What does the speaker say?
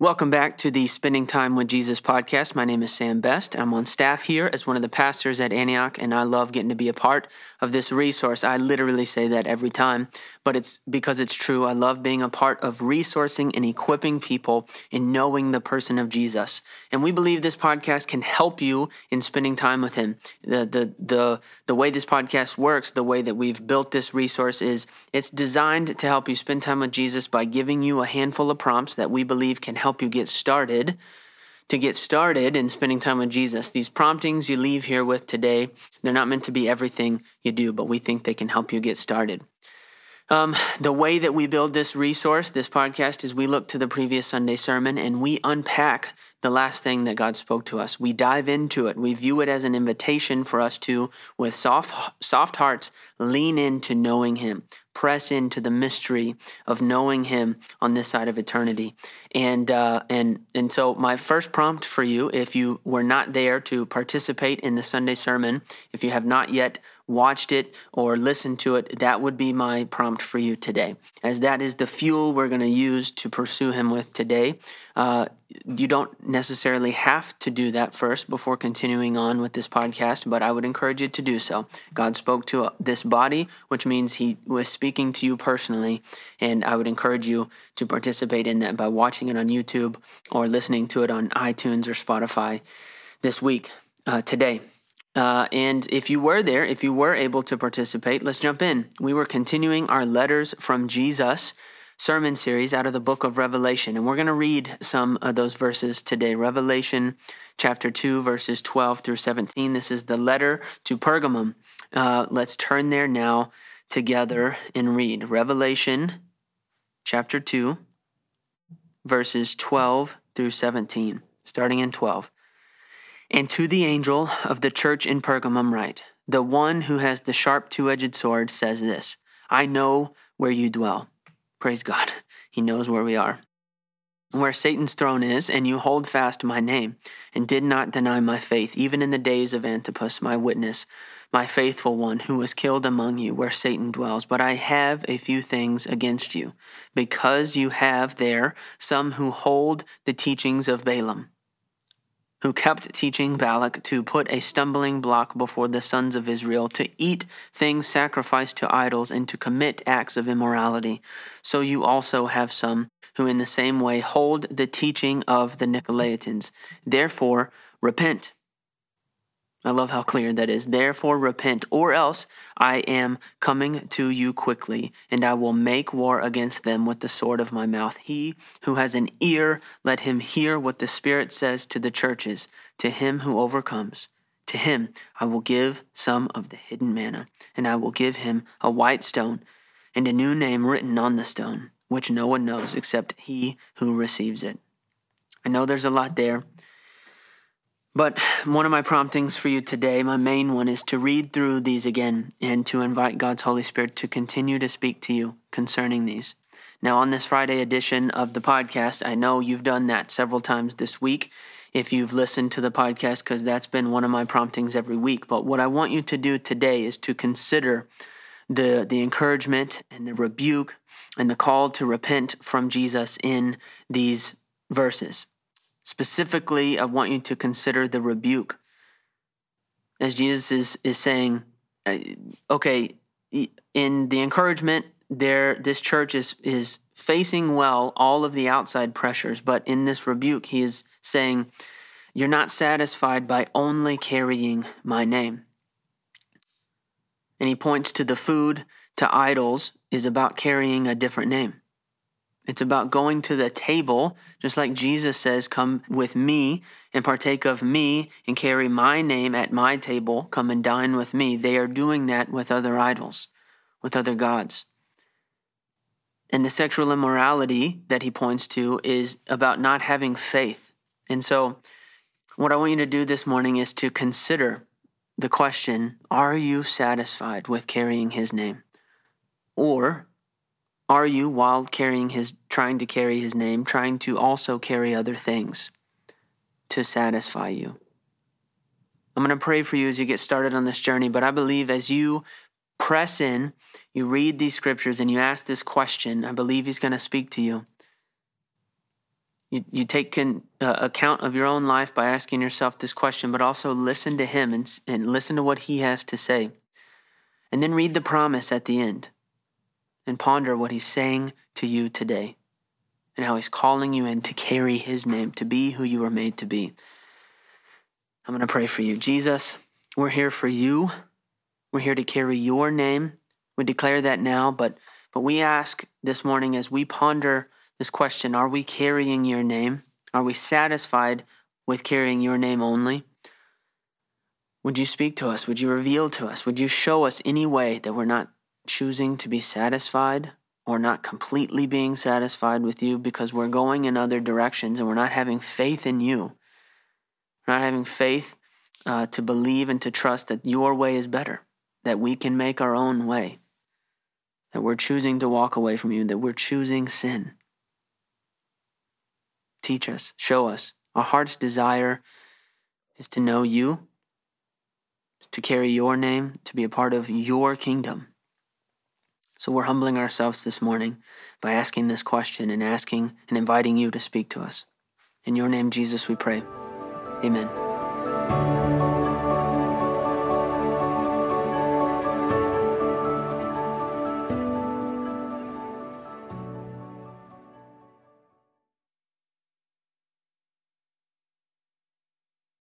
Welcome back to the Spending Time with Jesus podcast. My name is Sam Best. I'm on staff here as one of the pastors at Antioch, and I love getting to be a part of this resource. I literally say that every time, but it's because it's true. I love being a part of resourcing and equipping people in knowing the person of Jesus. And we believe this podcast can help you in spending time with him. The the the the way this podcast works, the way that we've built this resource is it's designed to help you spend time with Jesus by giving you a handful of prompts that we believe can help help you get started to get started in spending time with Jesus. These promptings you leave here with today, they're not meant to be everything you do, but we think they can help you get started. Um, the way that we build this resource, this podcast, is we look to the previous Sunday sermon and we unpack the last thing that God spoke to us. We dive into it. We view it as an invitation for us to, with soft, soft hearts, lean into knowing Him, press into the mystery of knowing Him on this side of eternity. And uh, and and so my first prompt for you, if you were not there to participate in the Sunday sermon, if you have not yet watched it or listened to it, that would be my prompt for you today, as that is the fuel we're going to use to pursue Him with today. Uh, you don't necessarily have to do that first before continuing on with this podcast, but I would encourage you to do so. God spoke to uh, this body, which means He was speaking to you personally, and I would encourage you to participate in that by watching it on YouTube or listening to it on iTunes or Spotify this week, uh, today. Uh, and if you were there, if you were able to participate, let's jump in. We were continuing our letters from Jesus sermon series out of the book of Revelation. And we're going to read some of those verses today. Revelation chapter 2, verses 12 through 17. This is the letter to Pergamum. Uh, let's turn there now together and read. Revelation chapter 2, verses 12 through 17, starting in 12. And to the angel of the church in Pergamum write, The one who has the sharp two edged sword says this I know where you dwell Praise God. He knows where we are. Where Satan's throne is, and you hold fast my name, and did not deny my faith, even in the days of Antipas, my witness, my faithful one, who was killed among you, where Satan dwells. But I have a few things against you, because you have there some who hold the teachings of Balaam who kept teaching Balak to put a stumbling block before the sons of Israel, to eat things sacrificed to idols, and to commit acts of immorality. So you also have some who, in the same way, hold the teaching of the Nicolaitans. Therefore, repent I love how clear that is. Therefore, repent, or else I am coming to you quickly, and I will make war against them with the sword of my mouth. He who has an ear, let him hear what the Spirit says to the churches. To him who overcomes, to him I will give some of the hidden manna, and I will give him a white stone and a new name written on the stone, which no one knows except he who receives it. I know there's a lot there. But one of my promptings for you today, my main one, is to read through these again and to invite God's Holy Spirit to continue to speak to you concerning these. Now, on this Friday edition of the podcast, I know you've done that several times this week if you've listened to the podcast, because that's been one of my promptings every week. But what I want you to do today is to consider the, the encouragement and the rebuke and the call to repent from Jesus in these verses. Specifically, I want you to consider the rebuke. As Jesus is, is saying, uh, okay, in the encouragement, there this church is is facing well all of the outside pressures, but in this rebuke, he is saying, You're not satisfied by only carrying my name. And he points to the food to idols is about carrying a different name. It's about going to the table, just like Jesus says, Come with me and partake of me and carry my name at my table. Come and dine with me. They are doing that with other idols, with other gods. And the sexual immorality that he points to is about not having faith. And so, what I want you to do this morning is to consider the question Are you satisfied with carrying his name? Or are you, while carrying his, trying to carry his name, trying to also carry other things to satisfy you? I'm going to pray for you as you get started on this journey, but I believe as you press in, you read these scriptures, and you ask this question, I believe he's going to speak to you. You, you take uh, account of your own life by asking yourself this question, but also listen to Him and, and listen to what He has to say. And then read the promise at the end and ponder what He's saying to you today and how He's calling you in to carry His name, to be who you were made to be. I'm going to pray for you. Jesus, we're here for you. We're here to carry your name. We declare that now, but but we ask this morning as we ponder this question are we carrying your name? Are we satisfied with carrying your name only? Would you speak to us? Would you reveal to us? Would you show us any way that we're not choosing to be satisfied or not completely being satisfied with you because we're going in other directions and we're not having faith in you? We're not having faith uh, to believe and to trust that your way is better, that we can make our own way, that we're choosing to walk away from you, that we're choosing sin. Teach us, show us. Our heart's desire is to know you, to carry your name, to be a part of your kingdom. So we're humbling ourselves this morning by asking this question and asking and inviting you to speak to us. In your name, Jesus, we pray. Amen.